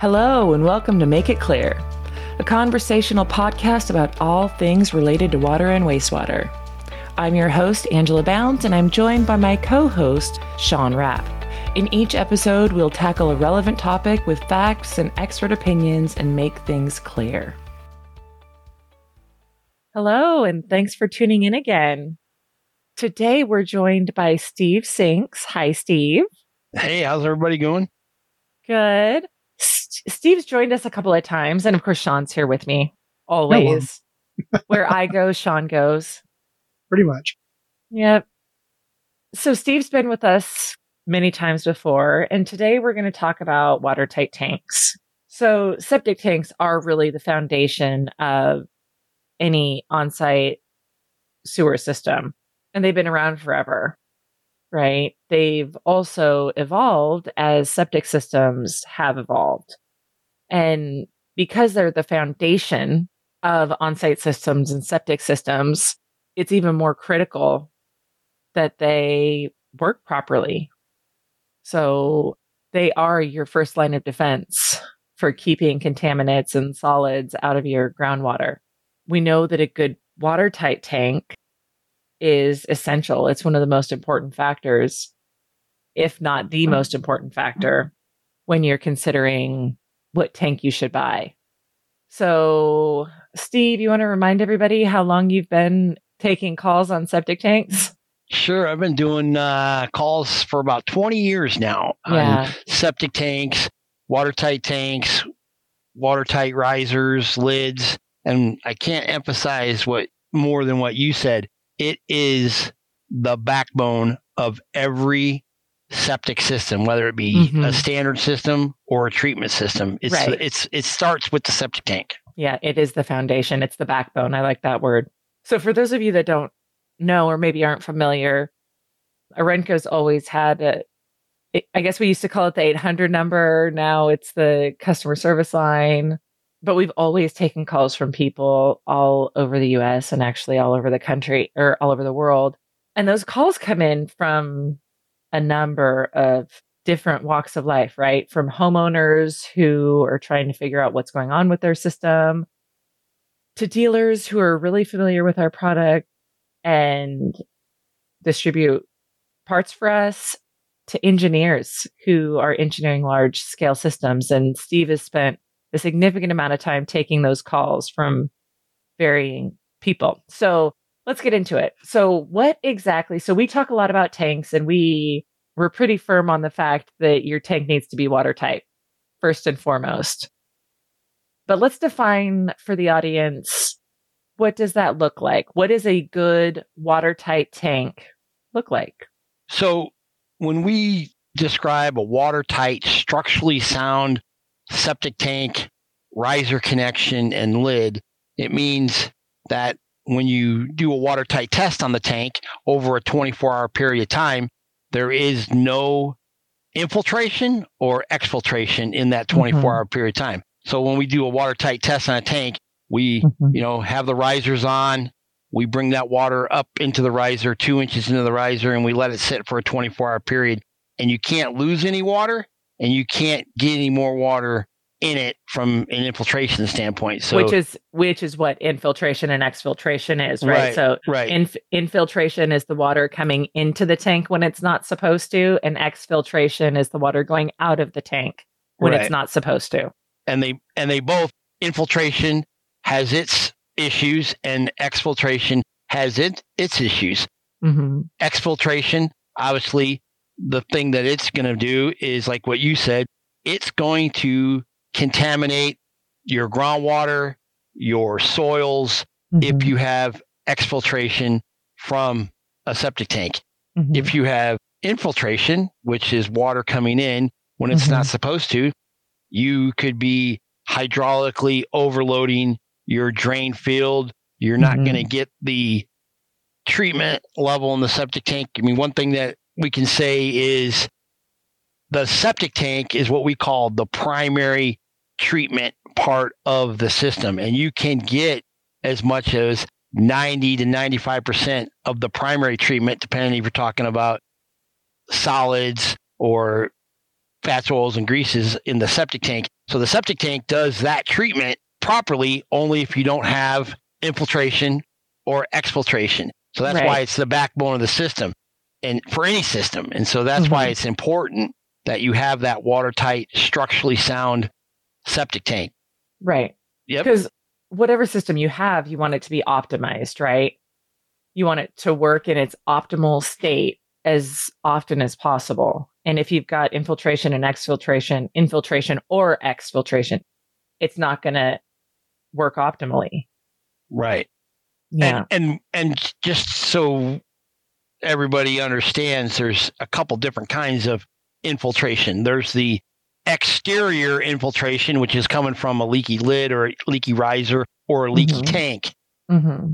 Hello, and welcome to Make It Clear, a conversational podcast about all things related to water and wastewater. I'm your host, Angela Bounds, and I'm joined by my co host, Sean Rapp. In each episode, we'll tackle a relevant topic with facts and expert opinions and make things clear. Hello, and thanks for tuning in again. Today, we're joined by Steve Sinks. Hi, Steve. Hey, how's everybody going? Good. Steve's joined us a couple of times, and of course, Sean's here with me always. Where I go, Sean goes. Pretty much. Yep. So Steve's been with us many times before, and today we're going to talk about watertight tanks. So septic tanks are really the foundation of any on-site sewer system, and they've been around forever right? They've also evolved as septic systems have evolved. And because they're the foundation of on site systems and septic systems, it's even more critical that they work properly. So they are your first line of defense for keeping contaminants and solids out of your groundwater. We know that a good watertight tank is essential. It's one of the most important factors, if not the most important factor, when you're considering what tank you should buy. So, Steve, you want to remind everybody how long you've been taking calls on septic tanks? Sure. I've been doing uh, calls for about 20 years now yeah. on septic tanks, watertight tanks, watertight risers, lids. And I can't emphasize what more than what you said. It is the backbone of every septic system, whether it be mm-hmm. a standard system or a treatment system. It's right. it's it starts with the septic tank. Yeah, it is the foundation. It's the backbone. I like that word. So for those of you that don't know or maybe aren't familiar, Orenco's always had a I guess we used to call it the 800 number. Now it's the customer service line. But we've always taken calls from people all over the US and actually all over the country or all over the world. And those calls come in from a number of different walks of life, right? From homeowners who are trying to figure out what's going on with their system to dealers who are really familiar with our product and distribute parts for us to engineers who are engineering large scale systems. And Steve has spent a significant amount of time taking those calls from varying people. So let's get into it. So, what exactly? So, we talk a lot about tanks and we we're pretty firm on the fact that your tank needs to be watertight first and foremost. But let's define for the audience what does that look like? What does a good watertight tank look like? So, when we describe a watertight, structurally sound septic tank, riser connection, and lid, it means that when you do a watertight test on the tank over a 24 hour period of time, there is no infiltration or exfiltration in that 24 mm-hmm. hour period of time. So when we do a watertight test on a tank, we, mm-hmm. you know, have the risers on. We bring that water up into the riser, two inches into the riser, and we let it sit for a 24 hour period. And you can't lose any water and you can't get any more water in it from an infiltration standpoint. So which is which is what infiltration and exfiltration is, right? right so right. Inf- infiltration is the water coming into the tank when it's not supposed to, and exfiltration is the water going out of the tank when right. it's not supposed to. And they and they both infiltration has its issues and exfiltration has it its issues. Mm-hmm. Exfiltration, obviously, the thing that it's going to do is like what you said. It's going to contaminate your groundwater, your soils, mm-hmm. if you have exfiltration from a septic tank. Mm-hmm. If you have infiltration, which is water coming in when it's mm-hmm. not supposed to, you could be hydraulically overloading your drain field. You're not going to mm-hmm. get the treatment level in the septic tank. I mean, one thing that we can say is the septic tank is what we call the primary treatment part of the system. And you can get as much as 90 to 95% of the primary treatment, depending if you're talking about solids or fats, oils, and greases in the septic tank. So the septic tank does that treatment properly only if you don't have infiltration or exfiltration. So that's right. why it's the backbone of the system and for any system. And so that's mm-hmm. why it's important that you have that watertight, structurally sound septic tank. Right. Yep. Because whatever system you have, you want it to be optimized, right? You want it to work in its optimal state as often as possible. And if you've got infiltration and exfiltration, infiltration or exfiltration, it's not going to work optimally. Right. Yeah. And, and and just so everybody understands, there's a couple different kinds of infiltration. There's the exterior infiltration, which is coming from a leaky lid or a leaky riser or a leaky mm-hmm. tank. Mm-hmm.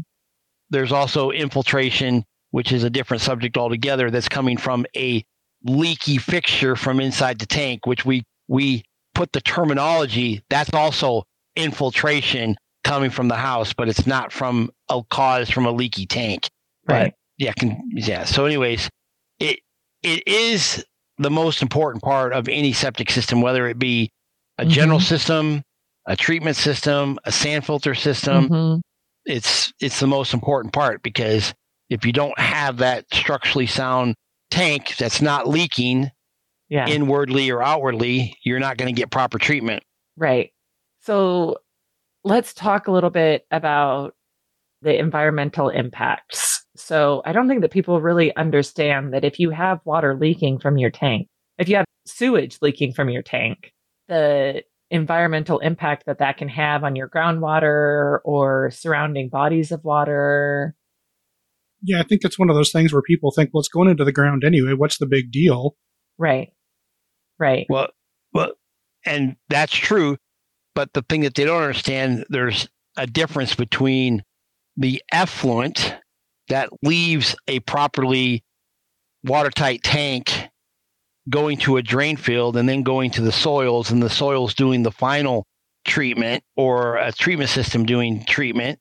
There's also infiltration, which is a different subject altogether, that's coming from a leaky fixture from inside the tank, which we we put the terminology. That's also infiltration coming from the house, but it's not from a cause from a leaky tank. Right. But yeah, can, yeah. So, anyways, it it is the most important part of any septic system, whether it be a mm-hmm. general system, a treatment system, a sand filter system. Mm-hmm. It's it's the most important part because if you don't have that structurally sound tank that's not leaking yeah. inwardly or outwardly, you're not going to get proper treatment. Right. So let's talk a little bit about the environmental impacts. So I don't think that people really understand that if you have water leaking from your tank, if you have sewage leaking from your tank, the environmental impact that that can have on your groundwater or surrounding bodies of water. Yeah, I think it's one of those things where people think, well, it's going into the ground anyway. What's the big deal? Right. Right. Well, well, and that's true. But the thing that they don't understand, there's a difference between the effluent that leaves a properly watertight tank going to a drain field and then going to the soils and the soils doing the final treatment or a treatment system doing treatment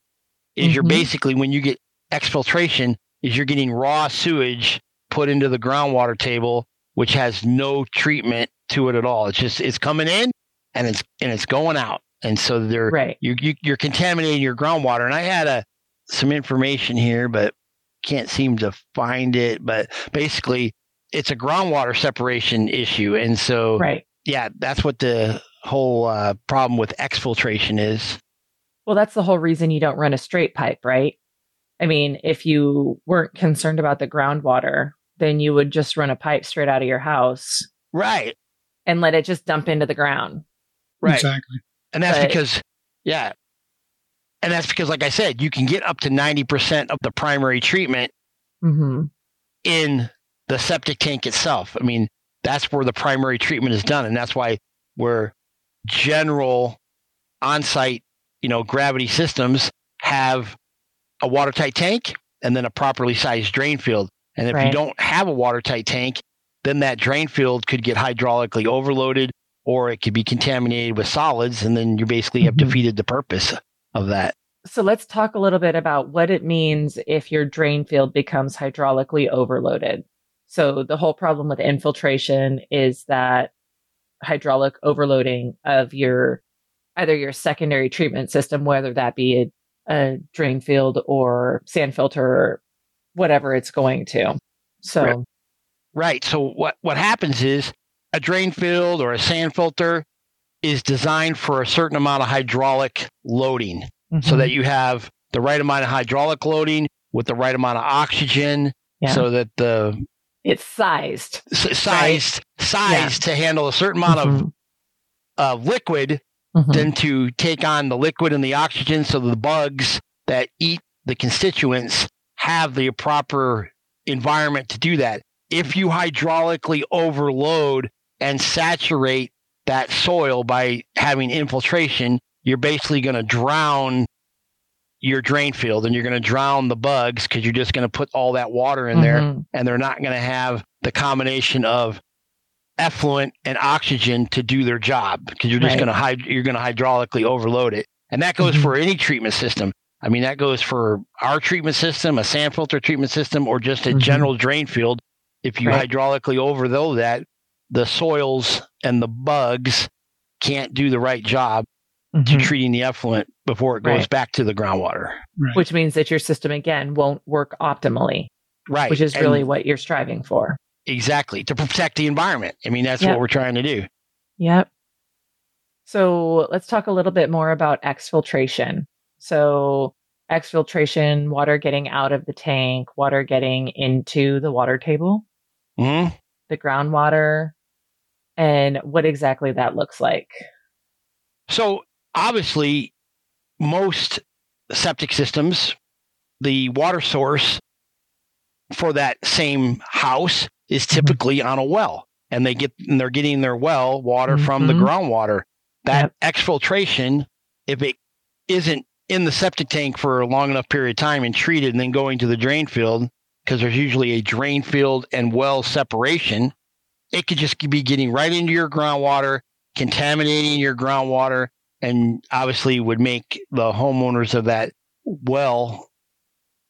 is mm-hmm. you're basically when you get exfiltration is you're getting raw sewage put into the groundwater table which has no treatment to it at all it's just it's coming in and it's and it's going out and so they're right. you, you you're contaminating your groundwater and i had a some information here, but can't seem to find it. But basically, it's a groundwater separation issue, and so right. yeah, that's what the whole uh, problem with exfiltration is. Well, that's the whole reason you don't run a straight pipe, right? I mean, if you weren't concerned about the groundwater, then you would just run a pipe straight out of your house. Right. And let it just dump into the ground. Right. Exactly. And that's but, because, yeah, and that's because, like I said, you can get up to 90% of the primary treatment mm-hmm. in the septic tank itself. I mean, that's where the primary treatment is done. And that's why where general on site, you know, gravity systems have a watertight tank and then a properly sized drain field. And if right. you don't have a watertight tank, then that drain field could get hydraulically overloaded or it could be contaminated with solids. And then you basically have mm-hmm. defeated the purpose of that. So let's talk a little bit about what it means if your drain field becomes hydraulically overloaded. So the whole problem with infiltration is that hydraulic overloading of your either your secondary treatment system, whether that be a, a drain field or sand filter or whatever it's going to. So right. right. So what what happens is a drain field or a sand filter is designed for a certain amount of hydraulic loading mm-hmm. so that you have the right amount of hydraulic loading with the right amount of oxygen yeah. so that the it's sized sized right? sized yeah. to handle a certain amount mm-hmm. of uh, liquid mm-hmm. than to take on the liquid and the oxygen so the bugs that eat the constituents have the proper environment to do that if you hydraulically overload and saturate that soil by having infiltration, you're basically going to drown your drain field and you're going to drown the bugs because you're just going to put all that water in mm-hmm. there and they're not going to have the combination of effluent and oxygen to do their job because you're just right. going to hyd- you're going to hydraulically overload it and that goes mm-hmm. for any treatment system i mean that goes for our treatment system a sand filter treatment system or just a mm-hmm. general drain field if you right. hydraulically overload that the soils and the bugs can't do the right job mm-hmm. to treating the effluent before it goes right. back to the groundwater. Right. Which means that your system again won't work optimally. Right. Which is and really what you're striving for. Exactly. To protect the environment. I mean, that's yep. what we're trying to do. Yep. So let's talk a little bit more about exfiltration. So exfiltration, water getting out of the tank, water getting into the water table, mm-hmm. the groundwater, and what exactly that looks like. So obviously, most septic systems, the water source for that same house is mm-hmm. typically on a well, and they get and they're getting their well water mm-hmm. from the mm-hmm. groundwater. That yep. exfiltration, if it isn't in the septic tank for a long enough period of time and treated and then going to the drain field, because there's usually a drain field and well separation, it could just be getting right into your groundwater, contaminating your groundwater, and obviously would make the homeowners of that well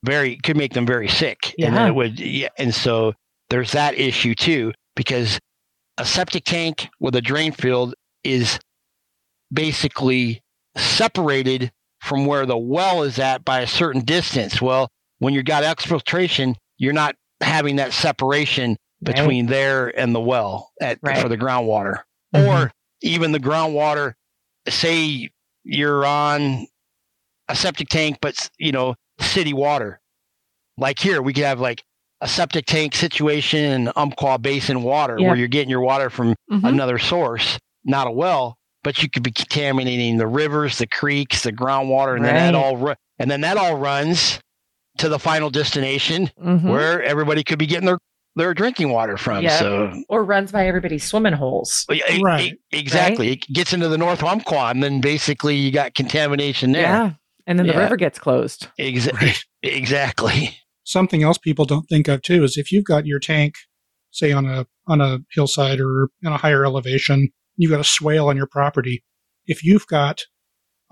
very could make them very sick. Yeah. And it would yeah, and so there's that issue too, because a septic tank with a drain field is basically separated from where the well is at by a certain distance. Well, when you've got exfiltration, you're not having that separation between right. there and the well at, right. for the groundwater. Mm-hmm. Or even the groundwater, say you're on a septic tank, but you know, city water. Like here, we could have like a septic tank situation in Umpqua Basin water yep. where you're getting your water from mm-hmm. another source, not a well but you could be contaminating the rivers, the creeks, the groundwater, and right. then that all and then that all runs to the final destination mm-hmm. where everybody could be getting their their drinking water from. Yep. So or runs by everybody's swimming holes. Right. exactly. Right? It gets into the North Umpqua, and then basically you got contamination there. Yeah. And then yeah. the river gets closed. Exactly. Right. Exactly. Something else people don't think of too is if you've got your tank, say on a on a hillside or in a higher elevation, you've got a swale on your property. If you've got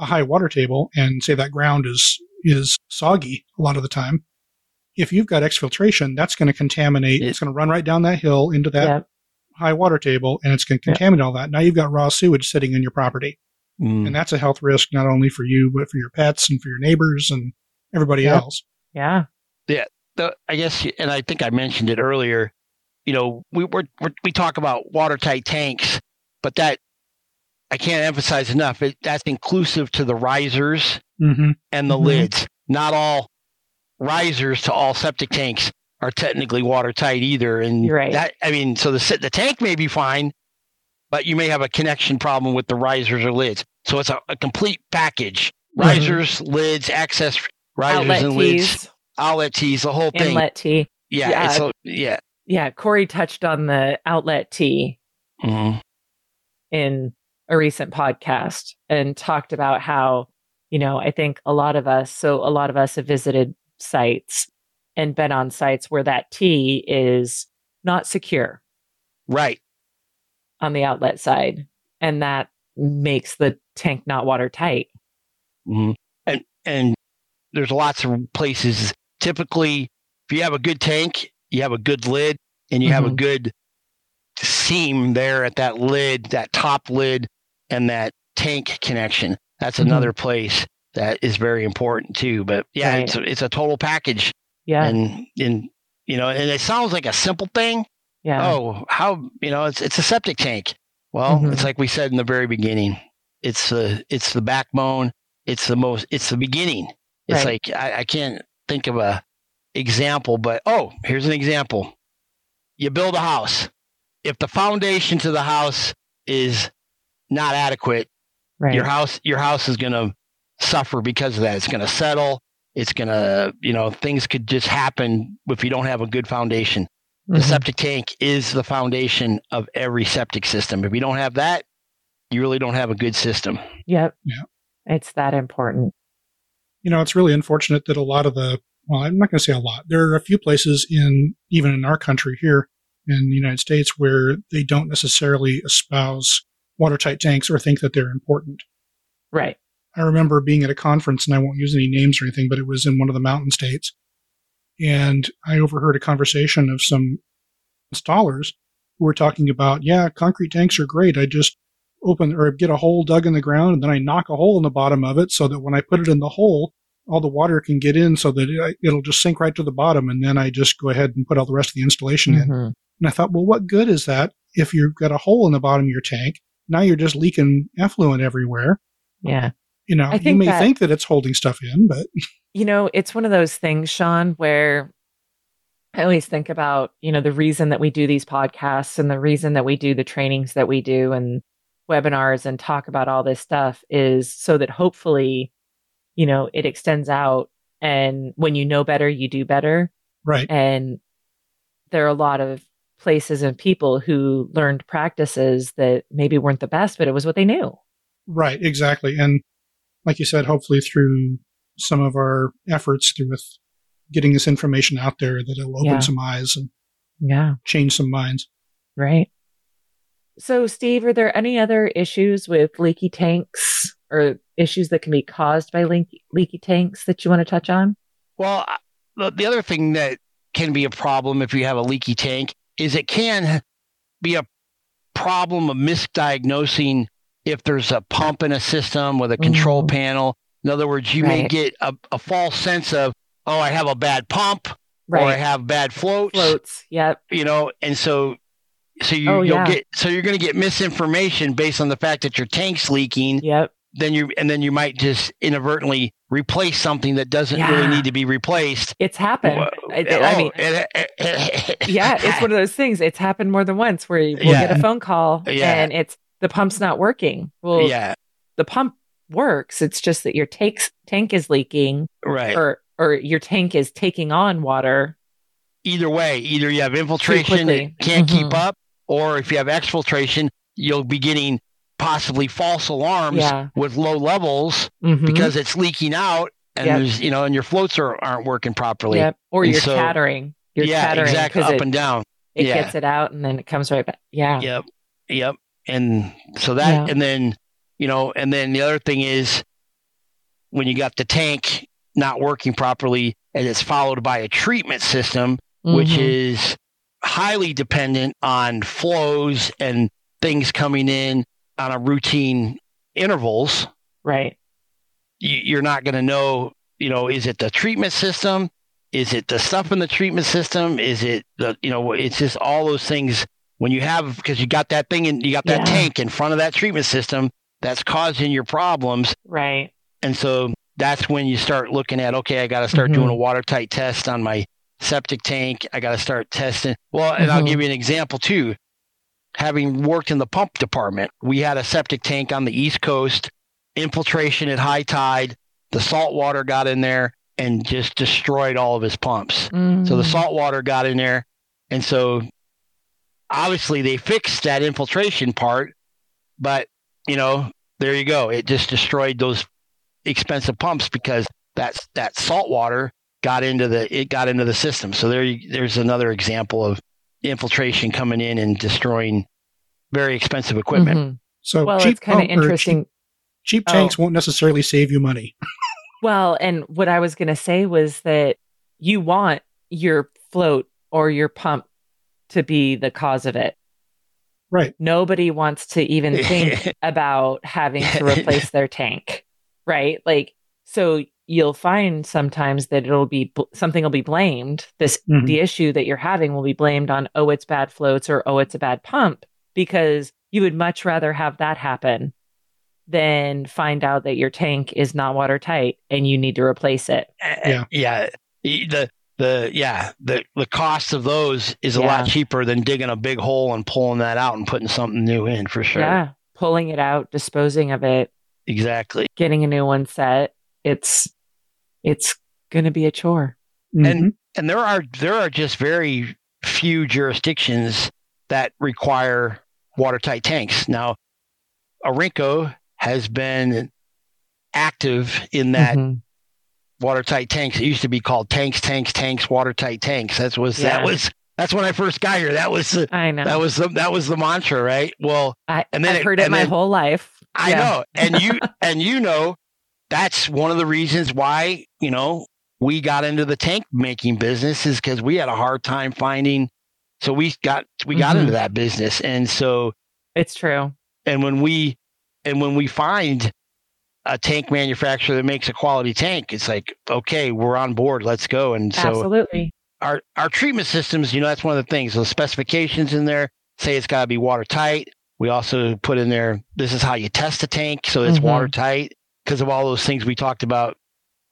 a high water table and say that ground is is soggy a lot of the time, if you've got exfiltration, that's going to contaminate. It, it's going to run right down that hill into that yeah. high water table, and it's going to contaminate yeah. all that. Now you've got raw sewage sitting in your property, mm. and that's a health risk not only for you but for your pets and for your neighbors and everybody yeah. else. Yeah, yeah. The, I guess, and I think I mentioned it earlier. You know, we we we talk about watertight tanks, but that I can't emphasize enough. It, that's inclusive to the risers mm-hmm. and the mm-hmm. lids. Not all risers to all septic tanks are technically watertight either. And right. that, I mean, so the the tank may be fine, but you may have a connection problem with the risers or lids. So it's a, a complete package: mm-hmm. risers, lids, access risers outlet and tees. lids, outlet tees, the whole thing. Inlet tee. Yeah, yeah. yeah. Yeah, Corey touched on the outlet tee. Mm-hmm in a recent podcast and talked about how, you know, I think a lot of us, so a lot of us have visited sites and been on sites where that tee is not secure. Right. On the outlet side. And that makes the tank not watertight. Mm-hmm. And, and there's lots of places. Typically, if you have a good tank, you have a good lid, and you mm-hmm. have a mm-hmm. good seam there at that lid, that top lid, and that tank connection. That's mm-hmm. another place that is very important too. But yeah, right. it's a, it's a total package. Yeah, and and you know, and it sounds like a simple thing. Yeah. Oh, how you know it's it's a septic tank. Well, mm-hmm. it's like we said in the very beginning. It's the it's the backbone. It's the most. It's the beginning. It's right. like I, I can't think of a example, but oh, here's an example. You build a house if the foundation to the house is not adequate, right. your house your house is going to suffer because of that. It's going to settle. It's going to, you know, things could just happen if you don't have a good foundation. Mm-hmm. The septic tank is the foundation of every septic system. If you don't have that, you really don't have a good system. Yep. Yeah. It's that important. You know, it's really unfortunate that a lot of the, well, I'm not going to say a lot. There are a few places in, even in our country here, in the United States where they don't necessarily espouse watertight tanks or think that they're important. Right. I remember being at a conference, and I won't use any names or anything, but it was in one of the mountain states. And I overheard a conversation of some installers who were talking about, yeah, concrete tanks are great. I just open or get a hole dug in the ground and then I knock a hole in the bottom of it so that when I put it in the hole, all the water can get in so that it, will just sink right to the bottom. And then I just go ahead and put all the rest of the installation mm-hmm. in. And I thought, well, what good is that if you've got a hole in the bottom of your tank? Now you're just leaking effluent everywhere. Yeah. You know, you may that, think that it's holding stuff in, but. You know, it's one of those things, Sean, where I always think about, you know, the reason that we do these podcasts and the reason that we do the trainings that we do and webinars and talk about all this stuff is so that hopefully, you know, it extends out and when you know better, you do better. Right. And there are a lot of places and people who learned practices that maybe weren't the best, but it was what they knew. Right, exactly. And like you said, hopefully through some of our efforts through with getting this information out there that it'll open yeah. some eyes and yeah, change some minds. Right. So, Steve, are there any other issues with leaky tanks or issues that can be caused by leaky, leaky tanks that you want to touch on? Well, the other thing that can be a problem if you have a leaky tank is it can be a problem of misdiagnosing if there's a pump in a system with a control mm-hmm. panel. In other words, you right. may get a, a, false sense of, oh, I have a bad pump right. or I have bad floats. Floats, yep. You know, and so so you, oh, you'll yeah. get so you're going to get misinformation based on the fact that your tank's leaking. Yep. Then you and then you might just inadvertently replace something that doesn't yeah. really need to be replaced. It's happened. I, I mean, yeah, it's one of those things. It's happened more than once where you will yeah. get a phone call and it's the pump's not working. Well, yeah, the pump works. It's just that your tank tank is leaking, right? Or or your tank is taking on water. Either way, either you have infiltration that can't mm-hmm. keep up, or if you have exfiltration, you'll be getting possibly false alarms yeah. with low levels mm-hmm. because it's leaking out and yep. there's you know and your floats are, aren't working properly yep. or and you're so, chattering you're yeah chattering exactly up it, and down it yeah. gets it out and then it comes right back yeah yep yep and so that yeah. and then you know and then the other thing is when you got the tank not working properly and it's followed by a treatment system mm-hmm. which is highly dependent on flows and things coming in on a routine intervals, right? You, are not going to know, you know, is it the treatment system? Is it the stuff in the treatment system? Is it the, you know, it's just all those things when you have, because you got that thing and you got that yeah. tank in front of that treatment system that's causing your problems. Right. And so that's when you start looking at, okay, I got to start mm-hmm. doing a watertight test on my septic tank. I got to start testing. Well, and mm-hmm. I'll give you an example too having worked in the pump department, we had a septic tank on the East Coast, infiltration at high tide. The salt water got in there and just destroyed all of his pumps. Mm. So the mm. salt water got in there. And so obviously they fixed that infiltration part, but you know, there you go. It just destroyed those expensive pumps because that's that salt water got into the it got into the system. So there you, there's another example of infiltration coming in and destroying very expensive equipment. Mm-hmm. So well, cheap, it's kind of interesting. Cheap, cheap tanks oh. won't necessarily save you money. well, and what I was going to say was that you want your float or your pump to be the cause of it. Right. Nobody wants to even think about having to replace their tank. Right. Like, so you'll find sometimes that it'll be something will be blamed this mm-hmm. the issue that you're having will be blamed on oh it's bad floats or oh it's a bad pump because you would much rather have that happen than find out that your tank is not watertight and you need to replace it yeah yeah the the yeah the the cost of those is a yeah. lot cheaper than digging a big hole and pulling that out and putting something new in for sure yeah pulling it out disposing of it exactly getting a new one set it's it's going to be a chore. Mm-hmm. And and there are there are just very few jurisdictions that require watertight tanks. Now, Orenco has been active in that mm-hmm. Watertight tanks. It used to be called tanks, tanks, tanks, watertight tanks. That was yeah. that was that's when I first got here. That was the, I know that was the that was the mantra, right? Well, I, and then I've heard it, it my then, whole life. I yeah. know, and you and you know that's one of the reasons why, you know, we got into the tank making business is because we had a hard time finding. So we got we got mm-hmm. into that business, and so it's true. And when we and when we find a tank manufacturer that makes a quality tank, it's like, okay, we're on board. Let's go. And so absolutely our, our treatment systems, you know, that's one of the things, the specifications in there say it's got to be watertight. We also put in there, this is how you test a tank. So it's mm-hmm. watertight because of all those things we talked about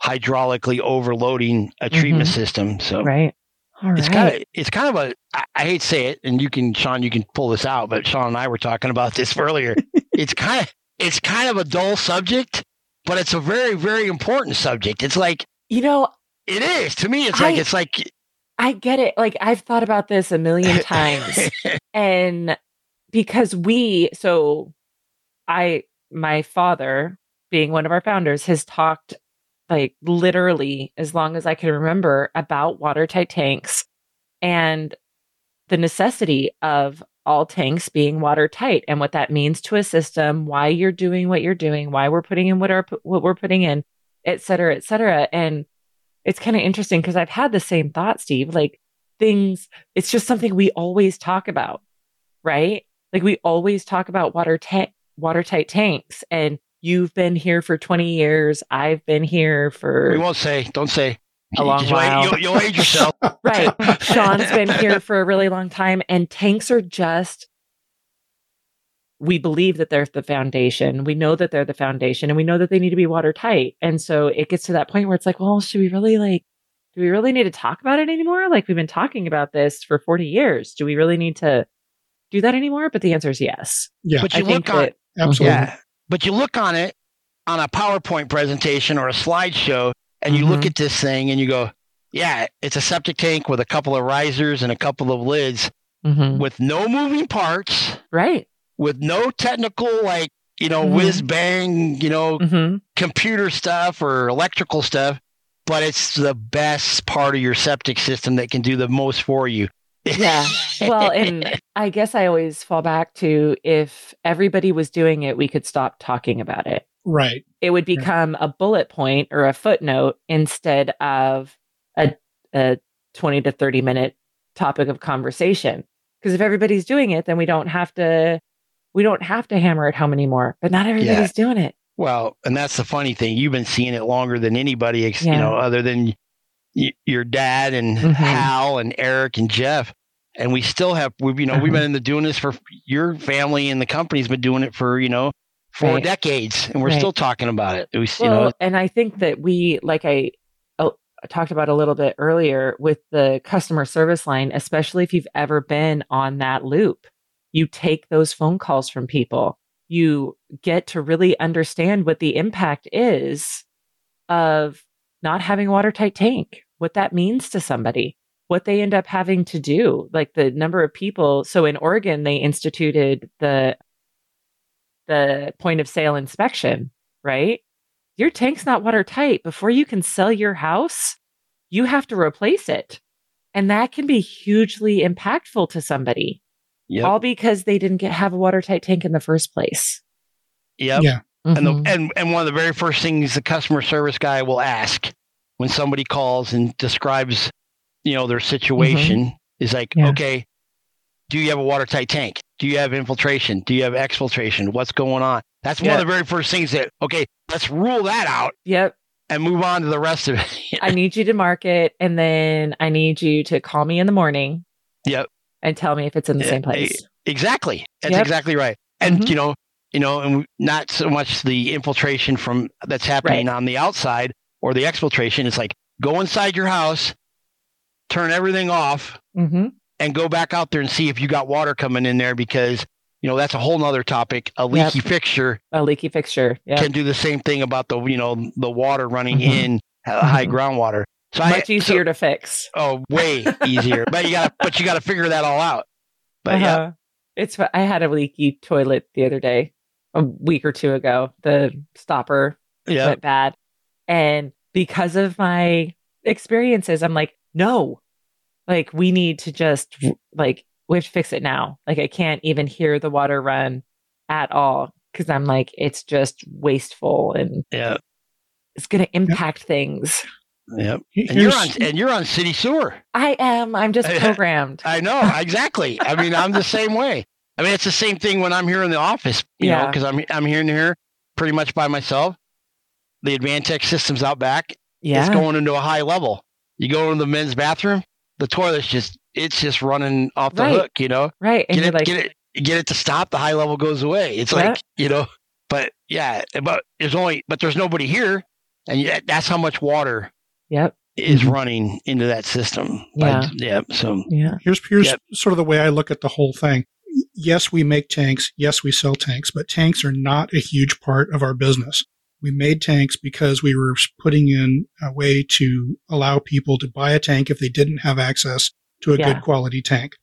hydraulically overloading a treatment mm-hmm. system. So right. All it's right. kind of it's kind of a I, I hate to say it, and you can Sean, you can pull this out, but Sean and I were talking about this earlier. it's kind of it's kind of a dull subject, but it's a very, very important subject. It's like you know it is to me, it's I, like it's like I get it. Like I've thought about this a million times. and because we so I my father being one of our founders has talked like literally as long as I can remember about watertight tanks and the necessity of all tanks being watertight and what that means to a system, why you're doing what you're doing, why we're putting in what are what we're putting in, et cetera, et cetera. And it's kind of interesting because I've had the same thought, Steve. Like things, it's just something we always talk about, right? Like we always talk about water ta- watertight tanks and You've been here for 20 years. I've been here for. We won't say. Don't say. A long you'll, while. You'll, you'll age yourself. right. Sean's been here for a really long time, and tanks are just. We believe that they're the foundation. We know that they're the foundation, and we know that they need to be watertight. And so it gets to that point where it's like, well, should we really like do we really need to talk about it anymore? Like we've been talking about this for 40 years. Do we really need to do that anymore? But the answer is yes. Yeah. But you I look on, that, absolutely. Yeah. But you look on it on a PowerPoint presentation or a slideshow, and you mm-hmm. look at this thing and you go, yeah, it's a septic tank with a couple of risers and a couple of lids mm-hmm. with no moving parts. Right. With no technical, like, you know, mm-hmm. whiz bang, you know, mm-hmm. computer stuff or electrical stuff, but it's the best part of your septic system that can do the most for you yeah. Well, and I guess I always fall back to if everybody was doing it, we could stop talking about it. Right. It would become a bullet point or a footnote instead of a, a 20 to 30 minute topic of conversation. Because if everybody's doing it, then we don't have to we don't have to hammer it home anymore. But not everybody's yeah. doing it. Well, and that's the funny thing. You've been seeing it longer than anybody, yeah. you know, other than your dad and mm-hmm. Hal and Eric and Jeff. And we still have, we've, you know, uh-huh. we've been in the doing this for your family and the company's been doing it for, you know, four right. decades and we're right. still talking about it. We, well, you know, and I think that we, like I, oh, talked about a little bit earlier with the customer service line, especially if you've ever been on that loop, you take those phone calls from people. You get to really understand what the impact is of not having a watertight tank, what that means to somebody, what they end up having to do, like the number of people. So in Oregon, they instituted the the point of sale inspection, right? Your tank's not watertight. Before you can sell your house, you have to replace it. And that can be hugely impactful to somebody. Yep. All because they didn't get have a watertight tank in the first place. Yep. Yeah. Mm-hmm. And, the, and and one of the very first things the customer service guy will ask when somebody calls and describes, you know, their situation mm-hmm. is like, yeah. okay, do you have a watertight tank? Do you have infiltration? Do you have exfiltration? What's going on? That's one of the very first things that, okay, let's rule that out. Yep. And move on to the rest of it. I need you to mark it and then I need you to call me in the morning. Yep. And tell me if it's in the same place. Exactly. That's yep. exactly right. And, mm-hmm. you know, you know, and not so much the infiltration from that's happening right. on the outside or the exfiltration. It's like go inside your house, turn everything off, mm-hmm. And go back out there and see if you got water coming in there because you know that's a whole nother topic. A leaky yep. fixture, a leaky fixture yep. can do the same thing about the you know the water running mm-hmm. in uh, high mm-hmm. groundwater. So much I, easier so, to fix. Oh, way easier. but you got but you got to figure that all out. But uh-huh. yeah, it's. I had a leaky toilet the other day a week or two ago. The stopper yep. went bad. And because of my experiences, I'm like, no, like we need to just like, we have to fix it now. Like I can't even hear the water run at all because I'm like, it's just wasteful and yeah, it's going to impact yep. things. Yep. And you're on and you're on city sewer. I am. I'm just programmed. I know, exactly. I mean, I'm the same way. I mean, it's the same thing when I'm here in the office, you yeah. know, because I'm I'm here and here pretty much by myself. The AdvanTex system's out back. Yeah. It's going into a high level. You go into the men's bathroom, the toilet's just it's just running off the right. hook, you know. Right. And get it, like, get it get it to stop, the high level goes away. It's like, you know, but yeah, but there's only but there's nobody here. And that's how much water yep. is mm-hmm. running into that system. Yeah. yeah. So yeah. Here's here's yep. sort of the way I look at the whole thing. Yes, we make tanks. Yes, we sell tanks, but tanks are not a huge part of our business. We made tanks because we were putting in a way to allow people to buy a tank if they didn't have access to a yeah. good quality tank.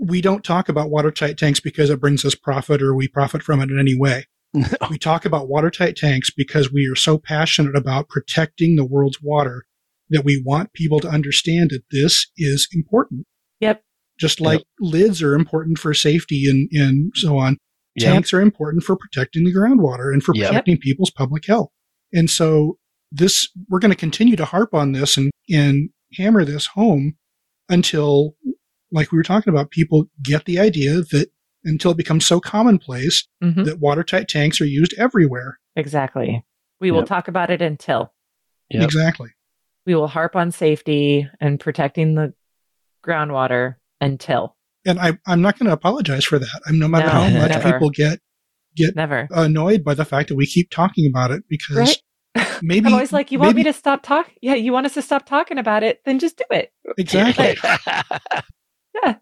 We don't talk about watertight tanks because it brings us profit or we profit from it in any way. No. We talk about watertight tanks because we are so passionate about protecting the world's water that we want people to understand that this is important. Yep. Just like yep. lids are important for safety and, and so on. Yep. Tanks are important for protecting the groundwater and for yep. protecting people's public health. And so this, we're going to continue to harp on this and, and hammer this home until, like we were talking about, people get the idea that until it becomes so commonplace mm-hmm. that watertight tanks are used everywhere. Exactly. We yep. will talk about it until. Yep. Exactly. We will harp on safety and protecting the groundwater until and I, I'm not going to apologize for that. I'm no matter no, how much never. people get get never. annoyed by the fact that we keep talking about it because right? maybe I'm always like, you want maybe, me to stop talking? Yeah, you want us to stop talking about it? Then just do it. Exactly. yeah.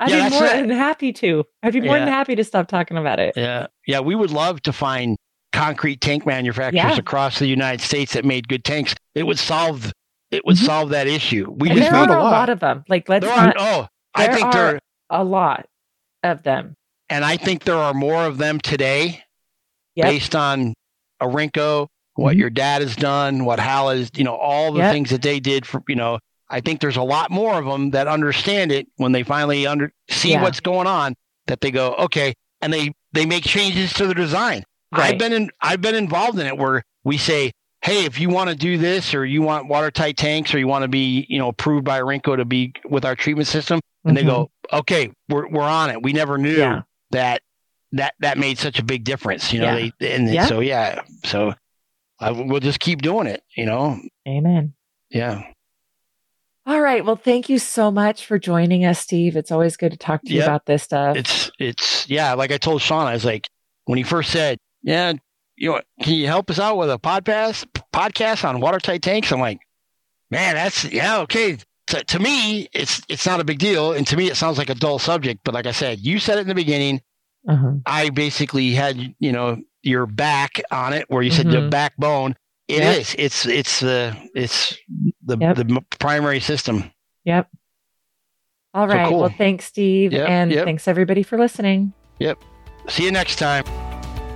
I'd yeah, be more than happy to. I'd be more yeah. than happy to stop talking about it. Yeah. Yeah. We would love to find concrete tank manufacturers yeah. across the United States that made good tanks. It would solve it would mm-hmm. solve that issue. We and just there are a lot. lot. of them. Like let's there not, are, oh, I think there are a lot of them. And I think there are more of them today yep. based on Orenco, what mm-hmm. your dad has done, what Hal has, you know, all the yep. things that they did for, you know, I think there's a lot more of them that understand it when they finally under see yeah. what's going on that they go, okay, and they they make changes to the design. Right. I've been in I've been involved in it where we say, hey, if you want to do this or you want watertight tanks or you want to be, you know, approved by Orenco to be with our treatment system, and mm-hmm. they go, mm-hmm. okay, we're we're on it. We never knew yeah. that that that made such a big difference, you know. Yeah. They, and yeah. so yeah, so I, we'll just keep doing it, you know. Amen. Yeah. All right. Well, thank you so much for joining us, Steve. It's always good to talk to you about this stuff. It's it's yeah. Like I told Sean, I was like when he first said, "Yeah, you know, can you help us out with a podcast podcast on watertight tanks?" I'm like, man, that's yeah, okay to, to me, it's it's not a big deal, and to me, it sounds like a dull subject. But like I said, you said it in the beginning. Uh-huh. I basically had you know your back on it, where you said mm-hmm. the backbone. It yep. is. It's it's the uh, it's the yep. the primary system. Yep. All right. So cool. Well, thanks, Steve, yep. and thanks everybody for listening. Yep. See you next time.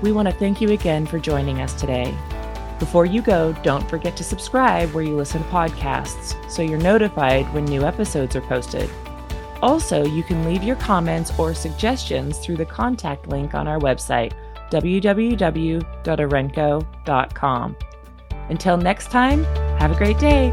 We want to thank you again for joining us today. Before you go, don't forget to subscribe where you listen to podcasts so you're notified when new episodes are posted. Also, you can leave your comments or suggestions through the contact link on our website, www.orenco.com. Until next time, have a great day.